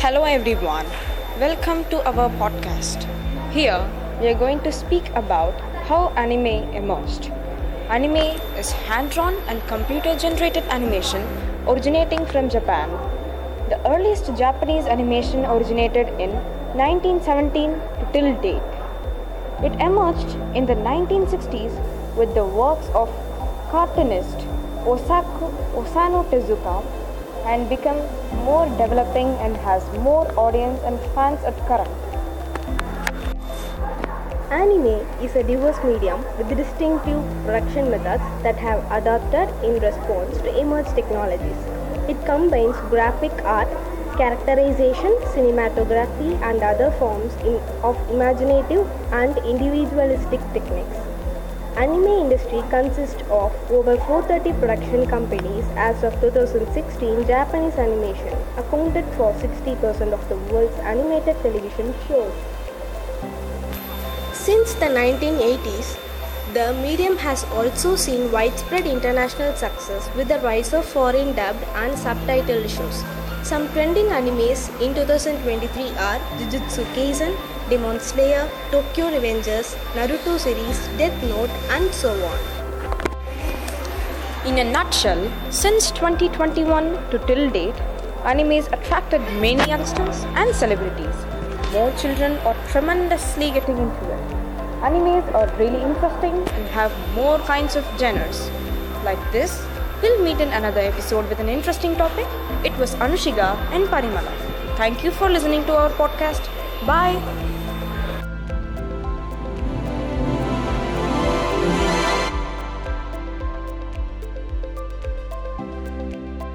Hello everyone. Welcome to our podcast. Here we are going to speak about how anime emerged. Anime is hand-drawn and computer-generated animation originating from Japan. The earliest Japanese animation originated in 1917 to till date. It emerged in the 1960s with the works of cartoonist Osaku, Osamu Tezuka and become more developing and has more audience and fans at current. Anime is a diverse medium with distinctive production methods that have adapted in response to emerged technologies. It combines graphic art, characterization, cinematography, and other forms in, of imaginative and individualistic techniques. Anime industry consists of over 430 production companies. As of 2016, Japanese animation accounted for 60% of the world's animated television shows. Since the 1980s, the medium has also seen widespread international success with the rise of foreign dubbed and subtitled shows. Some trending animes in 2023 are Jujutsu Kaisen, Demon Slayer, Tokyo Revengers, Naruto series, Death Note, and so on. In a nutshell, since 2021 to till date, animes attracted many youngsters and celebrities. More children are tremendously getting into it. Animes are really interesting and have more kinds of genres. Like this, we'll meet in another episode with an interesting topic. It was Anushiga and Parimala. Thank you for listening to our podcast. Bye!